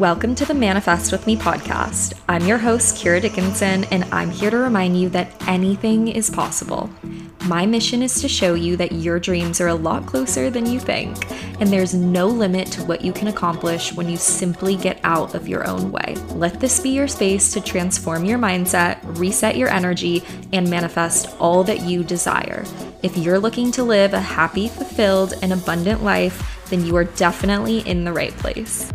Welcome to the Manifest with Me podcast. I'm your host, Kirra Dickinson, and I'm here to remind you that anything is possible. My mission is to show you that your dreams are a lot closer than you think, and there's no limit to what you can accomplish when you simply get out of your own way. Let this be your space to transform your mindset, reset your energy, and manifest all that you desire. If you're looking to live a happy, fulfilled, and abundant life, then you are definitely in the right place.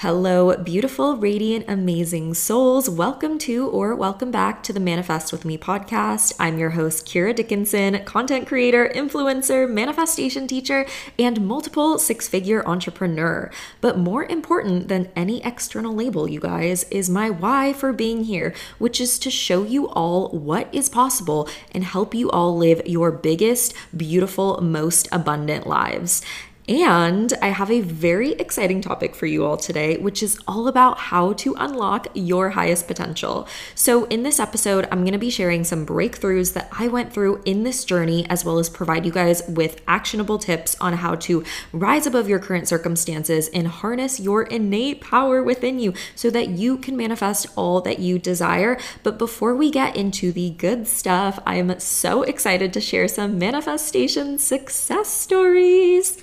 Hello, beautiful, radiant, amazing souls. Welcome to or welcome back to the Manifest with Me podcast. I'm your host, Kirra Dickinson, content creator, influencer, manifestation teacher, and multiple six figure entrepreneur. But more important than any external label, you guys, is my why for being here, which is to show you all what is possible and help you all live your biggest, beautiful, most abundant lives. And I have a very exciting topic for you all today, which is all about how to unlock your highest potential. So, in this episode, I'm going to be sharing some breakthroughs that I went through in this journey, as well as provide you guys with actionable tips on how to rise above your current circumstances and harness your innate power within you so that you can manifest all that you desire. But before we get into the good stuff, I'm so excited to share some manifestation success stories.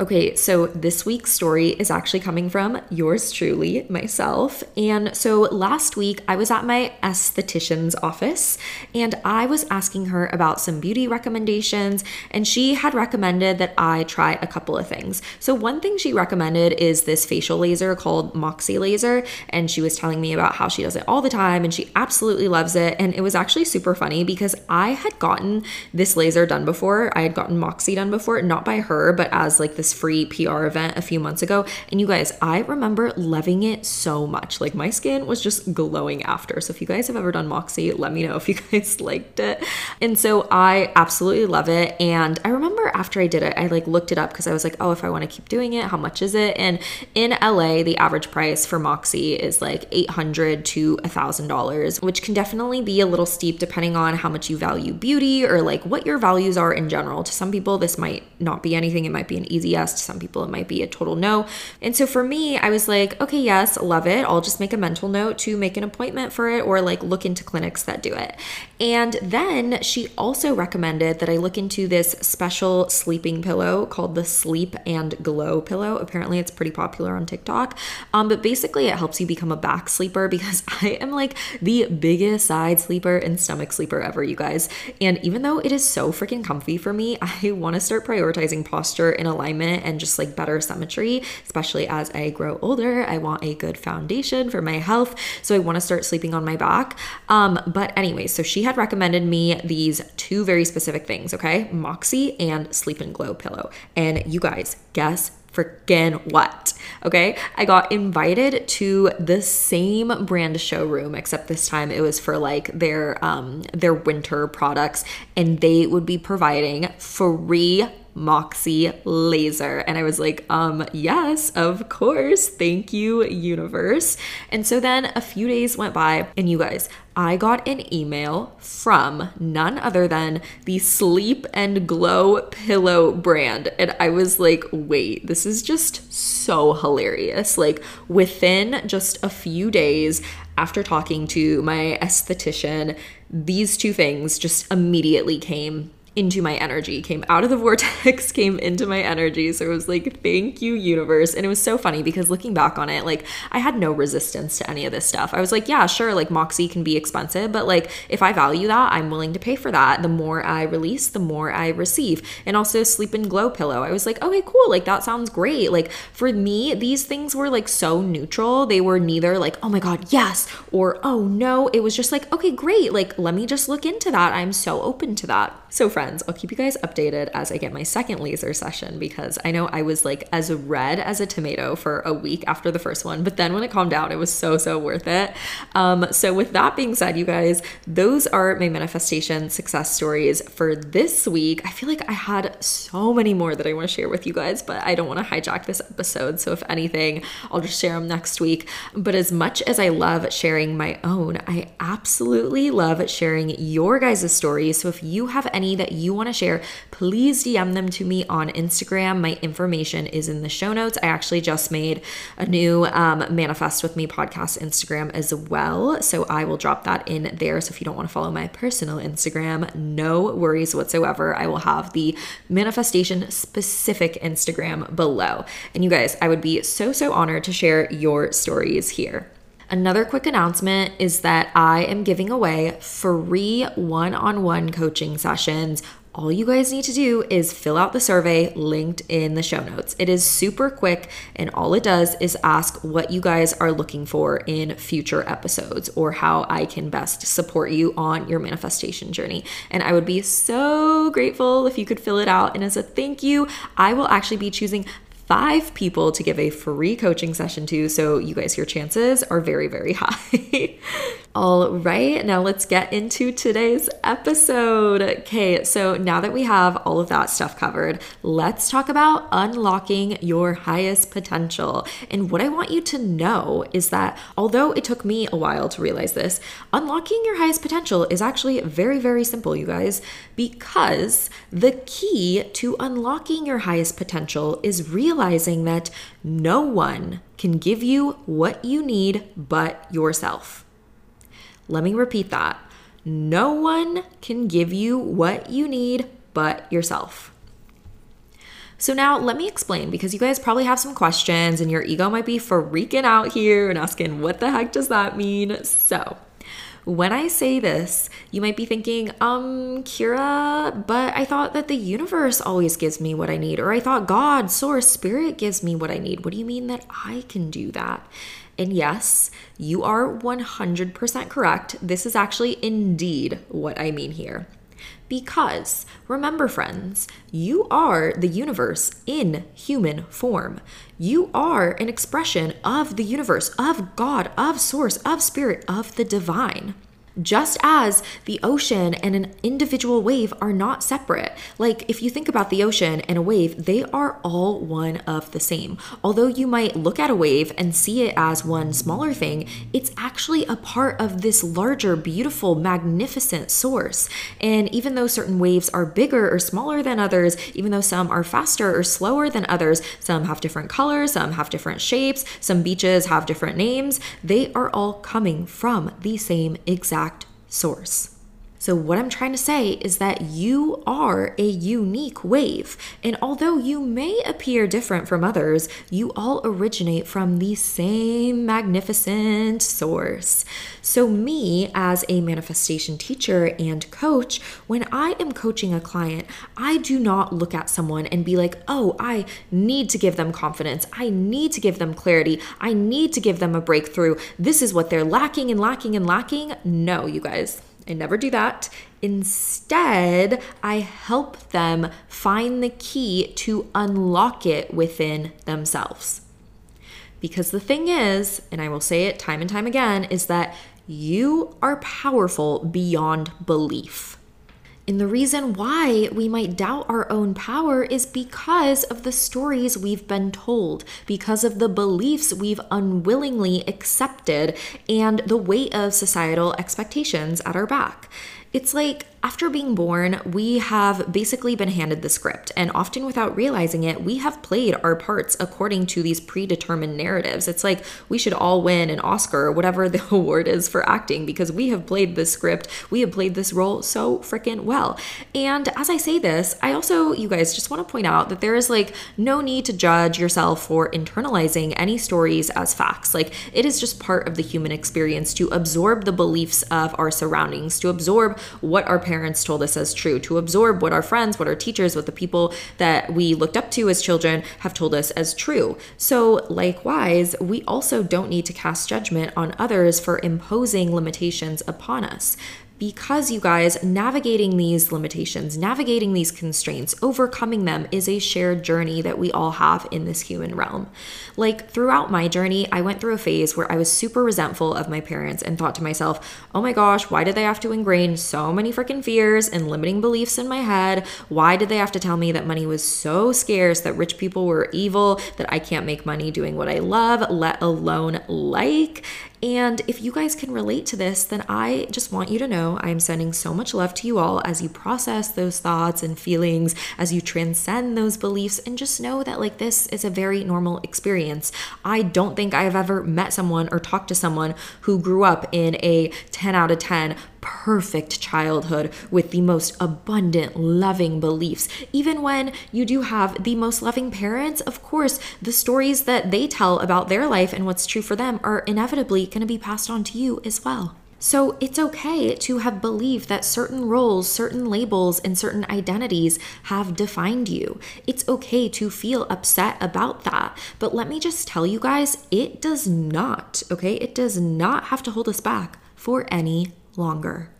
Okay, so this week's story is actually coming from yours truly, myself. And so last week I was at my esthetician's office and I was asking her about some beauty recommendations, and she had recommended that I try a couple of things. So, one thing she recommended is this facial laser called Moxi Laser, and she was telling me about how she does it all the time and she absolutely loves it. And it was actually super funny because I had gotten this laser done before, I had gotten Moxi done before, not by her, but as like this free PR event a few months ago. And you guys, I remember loving it so much. Like my skin was just glowing after. So if you guys have ever done Moxi, let me know if you guys liked it. And so I absolutely love it. And I remember after I did it, I like looked it up because I was like, oh, if I want to keep doing it, how much is it? And in LA, the average price for Moxi is like 800 to $1,000, which can definitely be a little steep depending on how much you value beauty or like what your values are in general. To some people, this might not be anything. It might be an easy yes. To some people, it might be a total no. And so for me, I was like, okay, yes, love it. I'll just make a mental note to make an appointment for it or like look into clinics that do it. And then she also recommended that I look into this special sleeping pillow called the Sleep and Glow pillow. Apparently, it's pretty popular on TikTok. Um, but basically, it helps you become a back sleeper because I am like the biggest side sleeper and stomach sleeper ever, you guys. And even though it is so freaking comfy for me, I want to start prioritizing posture and alignment and just like better symmetry, especially as I grow older. I want a good foundation for my health. So I want to start sleeping on my back. Um, but anyway, so she had recommended me these two very specific things, okay? Moxi and Sleep and Glow pillow. And you guys, guess freaking what? Okay. I got invited to the same brand showroom, except this time it was for like their um their winter products, and they would be providing free Moxi laser. And I was like, um, yes, of course. Thank you, universe. And so then a few days went by, and you guys, I got an email from none other than the Sleep and Glow pillow brand. And I was like, wait, this is just so hilarious. Like within just a few days after talking to my esthetician, these two things just immediately came into my energy, came out of the vortex, came into my energy. So it was like, thank you, universe. And it was so funny because looking back on it, like I had no resistance to any of this stuff. I was like, yeah, sure, like Moxi can be expensive, but like if I value that, I'm willing to pay for that. The more I release, the more I receive. And also sleep and glow pillow. I was like, okay, cool. Like that sounds great. Like for me, these things were like so neutral. They were neither like, oh my God, yes, or oh no. It was just like, okay, great. Like let me just look into that. I'm so open to that. So, friends, I'll keep you guys updated as I get my second laser session because I know I was like as red as a tomato for a week after the first one, but then when it calmed down, it was so, so worth it. Um, so, with that being said, you guys, those are my manifestation success stories for this week. I feel like I had so many more that I want to share with you guys, but I don't want to hijack this episode. So, if anything, I'll just share them next week. But as much as I love sharing my own, I absolutely love sharing your guys' stories. So, if you have any that you want to share, please DM them to me on Instagram. My information is in the show notes. I actually just made a new um, Manifest with Me podcast Instagram as well. So I will drop that in there. So if you don't want to follow my personal Instagram, no worries whatsoever. I will have the manifestation specific Instagram below. And you guys, I would be so, so honored to share your stories here. Another quick announcement is that I am giving away free one on one coaching sessions all you guys need to do is fill out the survey linked in the show notes. It is super quick, and all it does is ask what you guys are looking for in future episodes or how I can best support you on your manifestation journey. And I would be so grateful if you could fill it out. And as a thank you, I will actually be choosing five people to give a free coaching session to. So, you guys, your chances are very, very high. All right, now let's get into today's episode. Okay, so now that we have all of that stuff covered, let's talk about unlocking your highest potential. And what I want you to know is that although it took me a while to realize this, unlocking your highest potential is actually very, very simple, you guys, because the key to unlocking your highest potential is realizing that no one can give you what you need but yourself. Let me repeat that. No one can give you what you need but yourself. So, now let me explain because you guys probably have some questions and your ego might be freaking out here and asking, what the heck does that mean? So, when I say this, you might be thinking, um, Kirra, but I thought that the universe always gives me what I need, or I thought God, Source, Spirit gives me what I need. What do you mean that I can do that? And yes, you are 100% correct. This is actually indeed what I mean here. Because remember, friends, you are the universe in human form. You are an expression of the universe, of God, of Source, of Spirit, of the divine. Just as the ocean and an individual wave are not separate. Like, if you think about the ocean and a wave, they are all one of the same. Although you might look at a wave and see it as one smaller thing, it's actually a part of this larger, beautiful, magnificent source. And even though certain waves are bigger or smaller than others, even though some are faster or slower than others, some have different colors, some have different shapes, some beaches have different names, they are all coming from the same exact source. So, what I'm trying to say is that you are a unique wave. And although you may appear different from others, you all originate from the same magnificent source. So, me as a manifestation teacher and coach, when I am coaching a client, I do not look at someone and be like, oh, I need to give them confidence. I need to give them clarity. I need to give them a breakthrough. This is what they're lacking and lacking and lacking. No, you guys. I never do that. Instead, I help them find the key to unlock it within themselves. Because the thing is, and I will say it time and time again, is that you are powerful beyond belief. And the reason why we might doubt our own power is because of the stories we've been told, because of the beliefs we've unwillingly accepted, and the weight of societal expectations at our back. It's like after being born, we have basically been handed the script, and often without realizing it, we have played our parts according to these predetermined narratives. It's like we should all win an Oscar or whatever the award is for acting because we have played this script, we have played this role so freaking well. And as I say this, I also, you guys, just want to point out that there is like no need to judge yourself for internalizing any stories as facts. Like it is just part of the human experience to absorb the beliefs of our surroundings, to absorb what our parents told us as true, to absorb what our friends, what our teachers, what the people that we looked up to as children have told us as true. So, likewise, we also don't need to cast judgment on others for imposing limitations upon us because you guys, navigating these limitations, navigating these constraints, overcoming them is a shared journey that we all have in this human realm. Like throughout my journey, I went through a phase where I was super resentful of my parents and thought to myself, oh my gosh, why did they have to ingrain so many freaking fears and limiting beliefs in my head? Why did they have to tell me that money was so scarce, that rich people were evil, that I can't make money doing what I love, let alone like? And if you guys can relate to this, then I just want you to know I'm sending so much love to you all as you process those thoughts and feelings, as you transcend those beliefs, and just know that like this is a very normal experience. I don't think I've ever met someone or talked to someone who grew up in a 10 out of 10 perfect childhood with the most abundant, loving beliefs. Even when you do have the most loving parents, of course, the stories that they tell about their life and what's true for them are inevitably going to be passed on to you as well. So it's okay to have believed that certain roles, certain labels, and certain identities have defined you. It's okay to feel upset about that. But let me just tell you guys, it does not, okay? It does not have to hold us back for any longer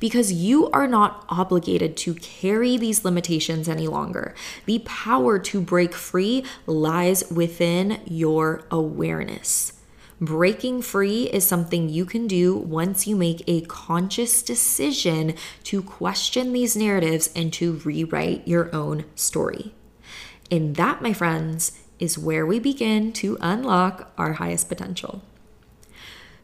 because you are not obligated to carry these limitations any longer. The power to break free lies within your awareness. Breaking free is something you can do once you make a conscious decision to question these narratives and to rewrite your own story. And that, my friends, is where we begin to unlock our highest potential.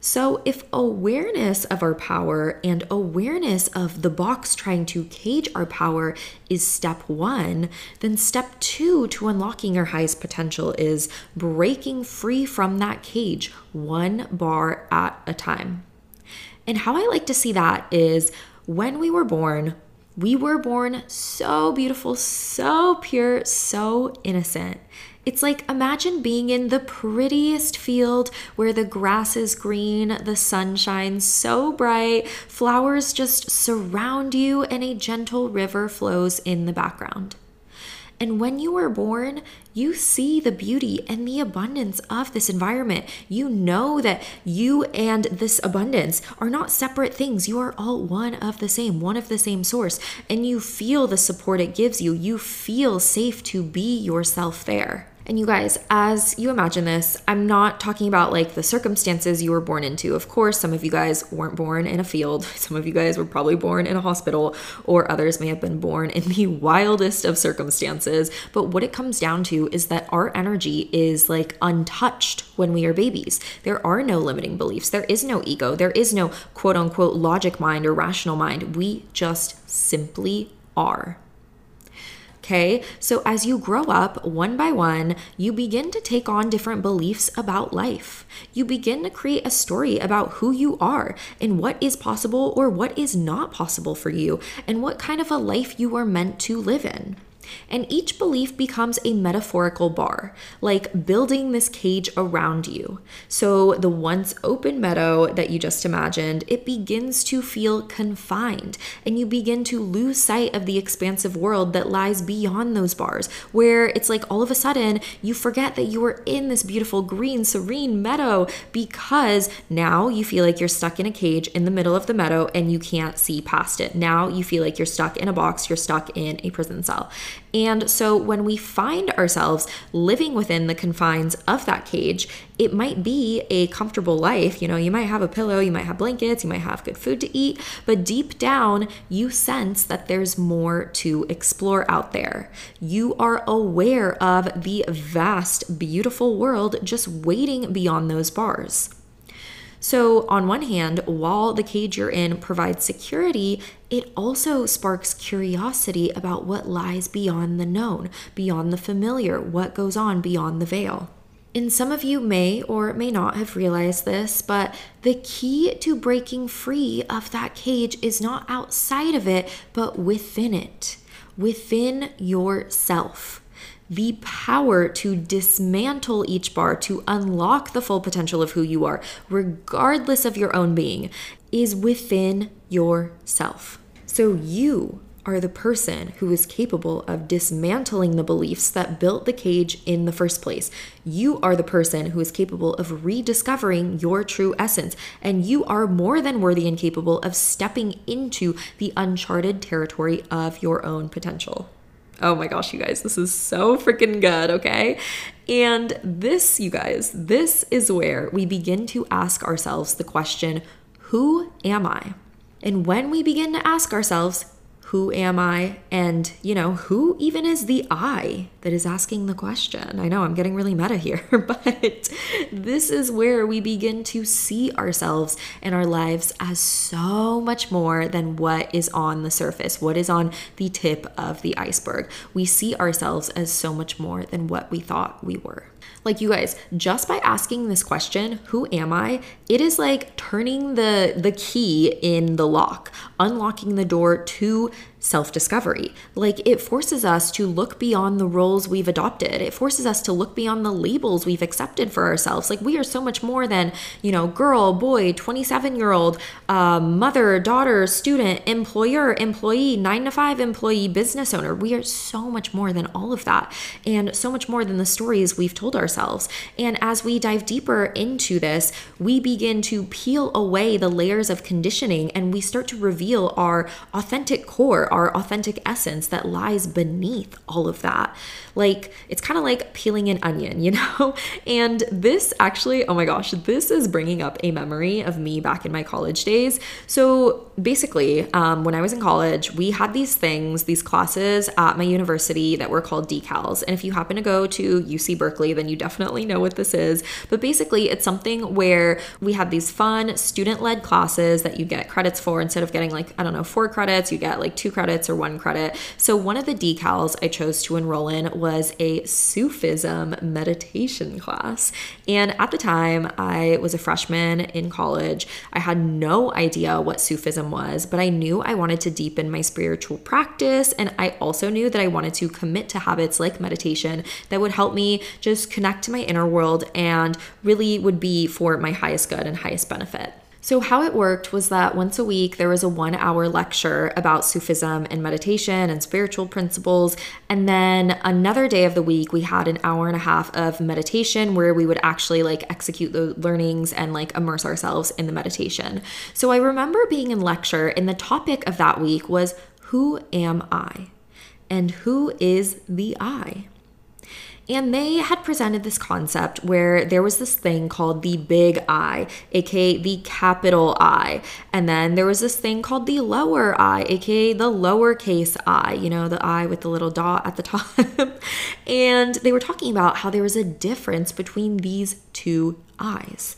So, if awareness of our power and awareness of the box trying to cage our power is step one, then step two to unlocking our highest potential is breaking free from that cage, one bar at a time. And how I like to see that is when we were born, we were born so beautiful, so pure, so innocent. It's like imagine being in the prettiest field where the grass is green, the sun shines so bright, flowers just surround you, and a gentle river flows in the background. And when you were born, you see the beauty and the abundance of this environment. You know that you and this abundance are not separate things. You are all one of the same, one of the same source. And you feel the support it gives you. You feel safe to be yourself there. And you guys, as you imagine this, I'm not talking about like the circumstances you were born into. Of course, some of you guys weren't born in a field, some of you guys were probably born in a hospital, or others may have been born in the wildest of circumstances. But what it comes down to is that our energy is like untouched when we are babies. There are no limiting beliefs, there is no ego, there is no quote unquote logic mind or rational mind. We just simply are. Okay, so as you grow up one by one, you begin to take on different beliefs about life. You begin to create a story about who you are and what is possible or what is not possible for you, and what kind of a life you are meant to live in. And each belief becomes a metaphorical bar, like building this cage around you. So the once open meadow that you just imagined, it begins to feel confined, and you begin to lose sight of the expansive world that lies beyond those bars, where it's like all of a sudden you forget that you were in this beautiful green, serene meadow because now you feel like you're stuck in a cage in the middle of the meadow and you can't see past it. Now you feel like you're stuck in a box, you're stuck in a prison cell. And so when we find ourselves living within the confines of that cage, it might be a comfortable life. You know, you might have a pillow, you might have blankets, you might have good food to eat, but deep down, you sense that there's more to explore out there. You are aware of the vast, beautiful world just waiting beyond those bars. So, on one hand, while the cage you're in provides security, it also sparks curiosity about what lies beyond the known, beyond the familiar, what goes on beyond the veil. And some of you may or may not have realized this, but the key to breaking free of that cage is not outside of it, but within it, within yourself the power to dismantle each bar, to unlock the full potential of who you are, regardless of your own being, is within yourself. So you are the person who is capable of dismantling the beliefs that built the cage in the first place. You are the person who is capable of rediscovering your true essence, and you are more than worthy and capable of stepping into the uncharted territory of your own potential. Oh my gosh, you guys, this is so freaking good, okay? And this, you guys, this is where we begin to ask ourselves the question who am I? And when we begin to ask ourselves, who am I? And, you know, who even is the I that is asking the question? I know I'm getting really meta here, but this is where we begin to see ourselves and our lives as so much more than what is on the surface, what is on the tip of the iceberg. We see ourselves as so much more than what we thought we were. Like you guys, just by asking this question, who am I? It is like turning the the key in the lock, unlocking the door to self discovery. Like it forces us to look beyond the roles we've adopted. It forces us to look beyond the labels we've accepted for ourselves. Like we are so much more than, you know, girl, boy, 27 year old, uh, mother, daughter, student, employer, employee, nine to five employee, business owner. We are so much more than all of that and so much more than the stories we've told ourselves. And as we dive deeper into this, we begin to peel away the layers of conditioning and we start to reveal our authentic core our authentic essence that lies beneath all of that. Like, it's kind of like peeling an onion, you know? And this actually, oh my gosh, this is bringing up a memory of me back in my college days. So basically, um, when I was in college, we had these things, these classes at my university that were called DeCals. And if you happen to go to UC Berkeley, then you definitely know what this is. But basically, it's something where we had these fun student led classes that you get credits for instead of getting like, I don't know, four credits, you get like two credits or one credit. So one of the DeCals I chose to enroll in was a Sufism meditation class. And at the time, I was a freshman in college. I had no idea what Sufism was, but I knew I wanted to deepen my spiritual practice. And I also knew that I wanted to commit to habits like meditation that would help me just connect to my inner world and really would be for my highest good and highest benefit. So, how it worked was that once a week there was a one hour lecture about Sufism and meditation and spiritual principles. And then another day of the week, we had an hour and a half of meditation where we would actually like execute the learnings and like immerse ourselves in the meditation. So, I remember being in lecture, and the topic of that week was Who am I? And who is the I? And they had presented this concept where there was this thing called the big I, aka the capital I. And then there was this thing called the lower I, aka the lowercase i, you know, the I with the little dot at the top. and they were talking about how there was a difference between these two eyes.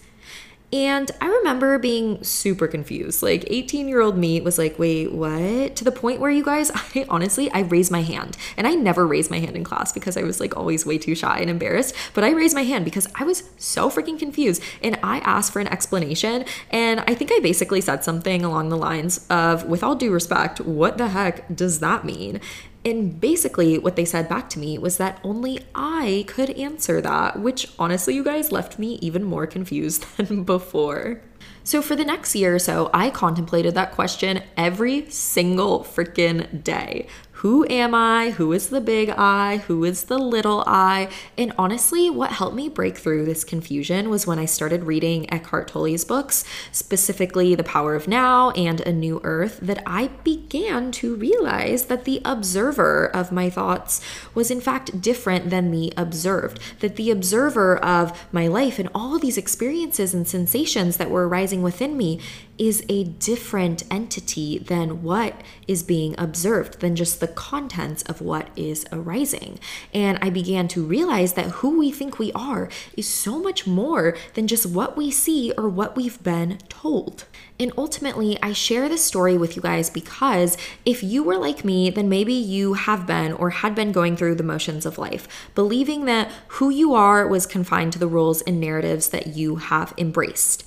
And I remember being super confused. Like 18 year old me was like, wait, what? To the point where you guys, I honestly, I raised my hand. And I never raised my hand in class because I was like always way too shy and embarrassed. But I raised my hand because I was so freaking confused. And I asked for an explanation. And I think I basically said something along the lines of, with all due respect, what the heck does that mean? And basically, what they said back to me was that only I could answer that, which honestly, you guys left me even more confused than before. So, for the next year or so, I contemplated that question every single freaking day. Who am I? Who is the big I? Who is the little I? And honestly, what helped me break through this confusion was when I started reading Eckhart Tolle's books, specifically The Power of Now and A New Earth, that I began to realize that the observer of my thoughts was in fact different than the observed, that the observer of my life and all these experiences and sensations that were arising within me is a different entity than what is being observed, than just the contents of what is arising. And I began to realize that who we think we are is so much more than just what we see or what we've been told. And ultimately, I share this story with you guys because if you were like me, then maybe you have been or had been going through the motions of life, believing that who you are was confined to the rules and narratives that you have embraced.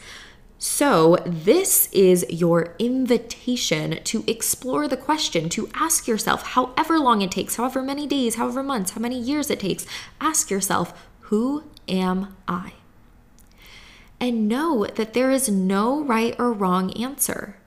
So, this is your invitation to explore the question, to ask yourself, however long it takes, however many days, however months, how many years it takes, ask yourself, who am I? And know that there is no right or wrong answer.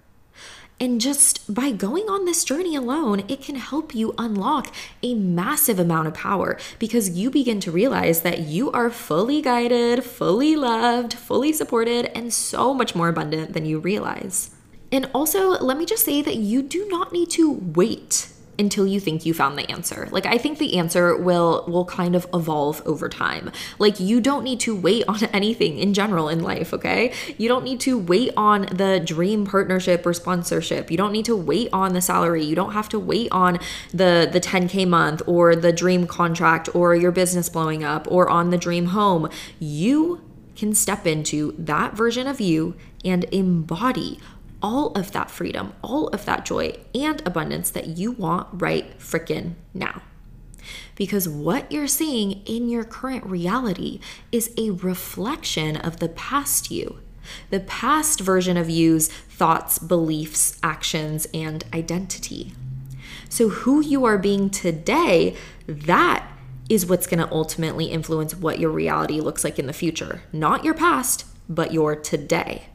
And just by going on this journey alone, it can help you unlock a massive amount of power because you begin to realize that you are fully guided, fully loved, fully supported, and so much more abundant than you realize. And also, let me just say that you do not need to wait until you think you found the answer. Like I think the answer will will kind of evolve over time. Like you don't need to wait on anything in general in life, okay? You don't need to wait on the dream partnership or sponsorship. You don't need to wait on the salary. You don't have to wait on the the 10k month or the dream contract or your business blowing up or on the dream home. You can step into that version of you and embody all of that freedom, all of that joy and abundance that you want right frickin' now. Because what you're seeing in your current reality is a reflection of the past you, the past version of you's thoughts, beliefs, actions, and identity. So, who you are being today, that is what's going to ultimately influence what your reality looks like in the future. Not your past, but your today.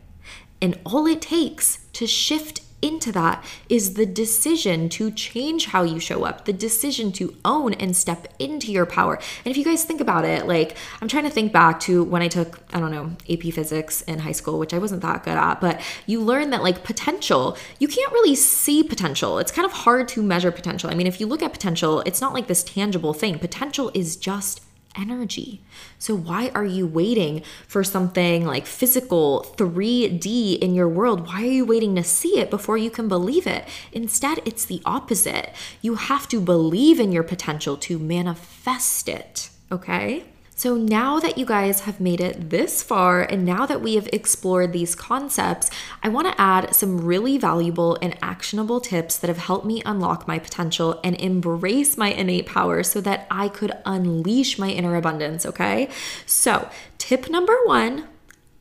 And all it takes to shift into that is the decision to change how you show up, the decision to own and step into your power. And if you guys think about it, like I'm trying to think back to when I took, I don't know, AP physics in high school, which I wasn't that good at, but you learn that like potential, you can't really see potential. It's kind of hard to measure potential. I mean, if you look at potential, it's not like this tangible thing. Potential is just energy. So, why are you waiting for something like physical 3D in your world? Why are you waiting to see it before you can believe it? Instead, it's the opposite. You have to believe in your potential to manifest it, okay? So now that you guys have made it this far, and now that we have explored these concepts, I want to add some really valuable and actionable tips that have helped me unlock my potential and embrace my innate power so that I could unleash my inner abundance, okay? So, tip number one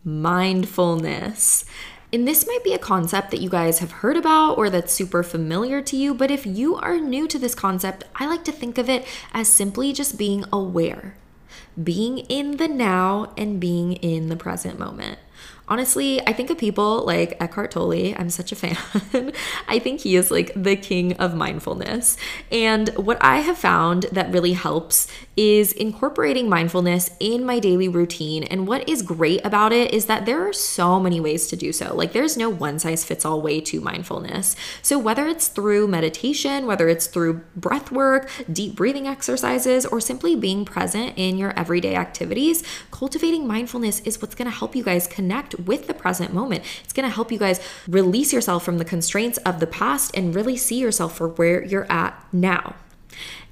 mindfulness. And this might be a concept that you guys have heard about or that's super familiar to you, but if you are new to this concept, I like to think of it as simply just being aware being in the now and being in the present moment honestly, I think of people like Eckhart Tolle. I'm such a fan. I think he is like the king of mindfulness. And what I have found that really helps is incorporating mindfulness in my daily routine. And what is great about it is that there are so many ways to do so. Like there's no one size fits all way to mindfulness. So whether it's through meditation, whether it's through breath work, deep breathing exercises, or simply being present in your everyday activities, cultivating mindfulness is what's to help you guys connect with the present moment. It's to help you guys release yourself from the constraints of the past and really see yourself for where you're at now.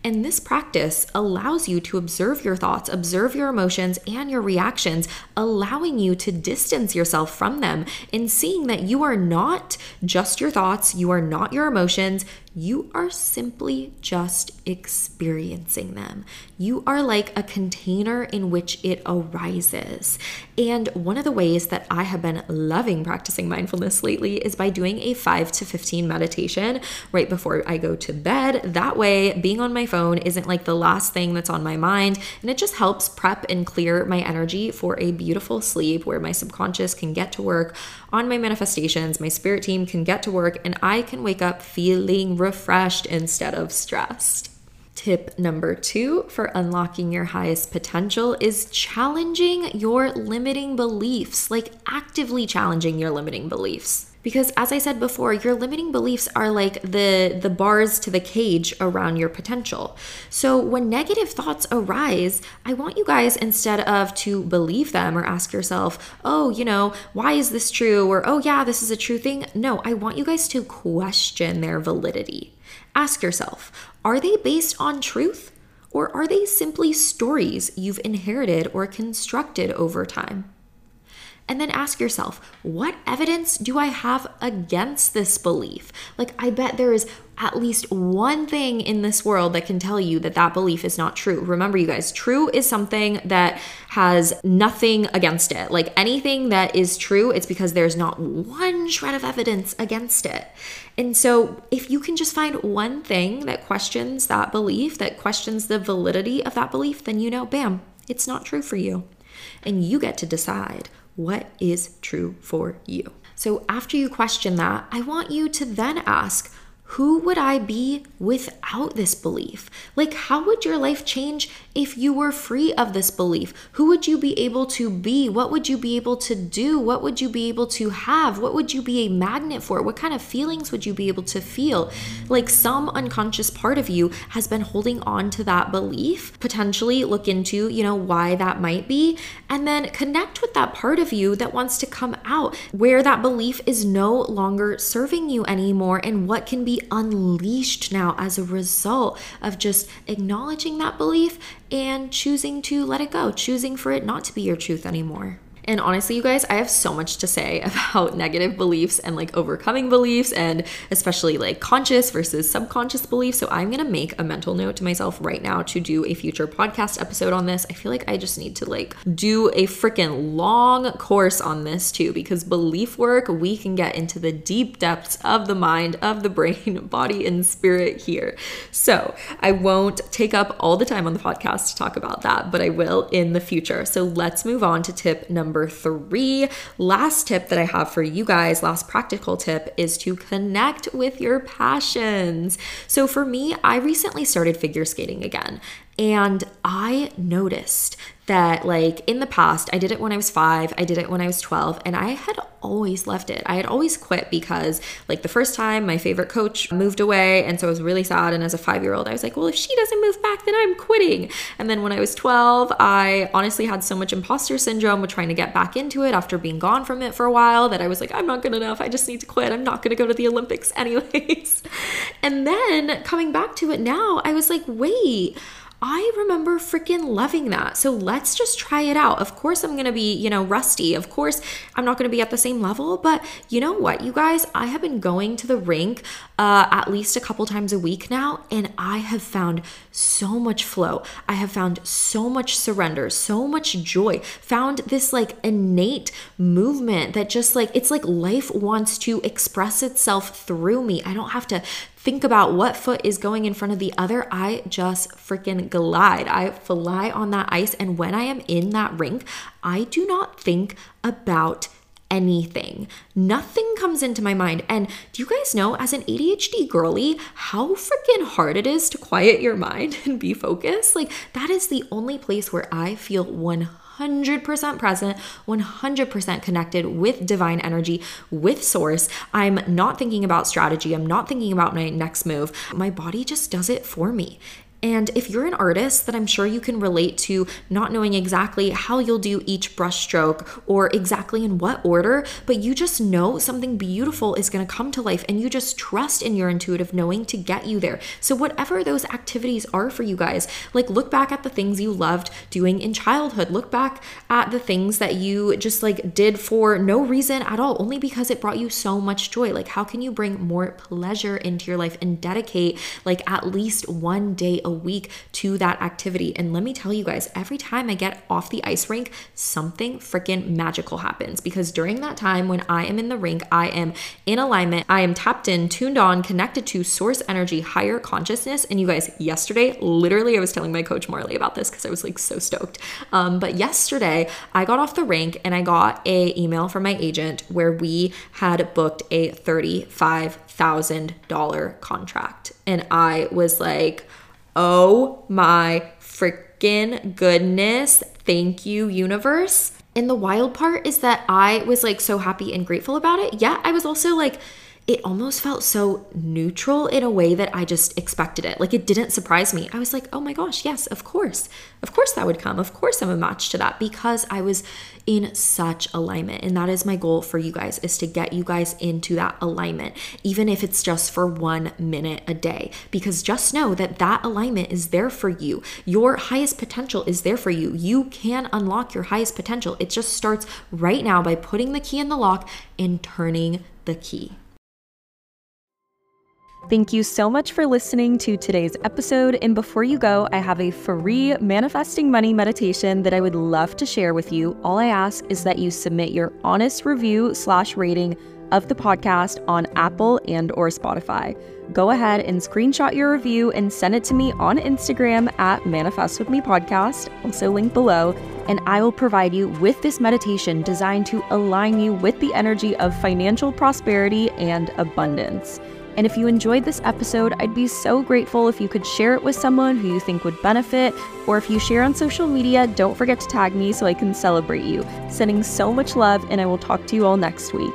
And this practice allows you to observe your thoughts, observe your emotions and your reactions, allowing you to distance yourself from them and seeing that you are not just your thoughts, you are not your emotions, you are simply just experiencing them. You are like a container in which it arises. And one of the ways that I have been loving practicing mindfulness lately is by doing a 5 to 15 meditation right before I go to bed. That way, being on my phone isn't like the last thing that's on my mind, and it just helps prep and clear my energy for a beautiful sleep where my subconscious can get to work on my manifestations, my spirit team can get to work, and I can wake up feeling refreshed instead of stressed. Tip number two for unlocking your highest potential is challenging your limiting beliefs, like actively challenging your limiting beliefs. Because as i said before your limiting beliefs are like the the bars to the cage around your potential. So when negative thoughts arise i want you guys instead of to believe them or ask yourself oh you know why is this true? or oh yeah this is a true thing. No i want you guys to question their validity ask yourself are they based on truth? Or are they simply stories you've inherited or constructed over time and then ask yourself, what evidence do I have against this belief? Like, I bet there is at least one thing in this world that can tell you that that belief is not true. Remember, you guys, true is something that has nothing against it. Like anything that is true, it's because there's not one shred of evidence against it. And so, if you can just find one thing that questions that belief, that questions the validity of that belief, then you know, bam, it's not true for you. And you get to decide what is true for you. So, after you question that, I want you to then ask, who would I be without this belief? Like, how would your life change if you were free of this belief? Who would you be able to be? What would you be able to do? What would you be able to have? What would you be a magnet for? What kind of feelings would you be able to feel? Like, some unconscious part of you has been holding on to that belief. Potentially look into, you know, why that might be, and then connect with that part of you that wants to come out where that belief is no longer serving you anymore and what can be unleashed now as a result of just acknowledging that belief and choosing to let it go, choosing for it not to be your truth anymore. And honestly, you guys, I have so much to say about negative beliefs and like overcoming beliefs and especially like conscious versus subconscious beliefs. So I'm going to make a mental note to myself right now to do a future podcast episode on this. I feel like I just need to like do a freaking long course on this too because belief work, we can get into the deep depths of the mind, of the brain, body, and spirit here. So I won't take up all the time on the podcast to talk about that, but I will in the future. So let's move on to tip number number three, last tip that I have for you guys, last practical tip is to connect with your passions. So for me, I recently started figure skating again. And I noticed that, like, in the past, I did it when I was five, I did it when I was 12, and I had always left it. I had always quit because, like, the first time my favorite coach moved away, and so I was really sad. And as a five year old, I was like, well, if she doesn't move back, then I'm quitting. And then when I was 12, I honestly had so much imposter syndrome with trying to get back into it after being gone from it for a while that I was like, I'm not good enough. I just need to quit. I'm not going to go to the Olympics, anyways. and then coming back to it now, I was like, wait, I remember freaking loving that. So let's just try it out. Of course, I'm going to be, you know, rusty. Of course, I'm not going to be at the same level. But you know what, you guys? I have been going to the rink uh, at least a couple times a week now, and I have found so much flow. I have found so much surrender, so much joy, found this like innate movement that just like, it's like life wants to express itself through me. I don't have to think about what foot is going in front of the other. I just freaking glide. I fly on that ice. And when I am in that rink, I do not think about anything. Nothing comes into my mind. And do you guys know, as an ADHD girly, how freaking hard it is to quiet your mind and be focused? Like, that is the only place where I feel 100 100% present, 100% connected with divine energy, with source. I'm not thinking about strategy. I'm not thinking about my next move. My body just does it for me. And if you're an artist, then I'm sure you can relate to not knowing exactly how you'll do each brushstroke or exactly in what order, but you just know something beautiful is going to come to life and you just trust in your intuitive knowing to get you there. So, whatever those activities are for you guys, like look back at the things you loved doing in childhood, look back at the things that you just like did for no reason at all, only because it brought you so much joy. Like, how can you bring more pleasure into your life and dedicate like at least one day a week to that activity. And let me tell you guys, every time I get off the ice rink, something freaking magical happens because during that time when I am in the rink, I am in alignment, I am tapped in, tuned on, connected to source energy, higher consciousness. And you guys, yesterday, literally, I was telling my coach Marley about this because I was like so stoked. Um, but yesterday, I got off the rink and I got a email from my agent where we had booked a $35,000 contract. And I was like, Oh my freaking goodness. Thank you, universe. And the wild part is that I was like so happy and grateful about it. Yeah, I was also like, it almost felt so neutral in a way that I just expected it. Like it didn't surprise me. I was like, oh my gosh, yes, of course. Of course that would come. Of course I'm a match to that because I was in such alignment. And that is my goal for you guys is to get you guys into that alignment, even if it's just for one minute a day. Because just know that that alignment is there for you. Your highest potential is there for you. You can unlock your highest potential. It just starts right now by putting the key in the lock and turning the key. Thank you so much for listening to today's episode. And before you go, I have a free manifesting money meditation that I would love to share with you. All I ask is that you submit your honest review slash rating of the podcast on Apple and or Spotify. Go ahead and screenshot your review and send it to me on Instagram at Manifest With Me Podcast, also linked below, and I will provide you with this meditation designed to align you with the energy of financial prosperity and abundance. And if you enjoyed this episode, I'd be so grateful if you could share it with someone who you think would benefit. Or if you share on social media, don't forget to tag me so I can celebrate you. Sending so much love, and I will talk to you all next week.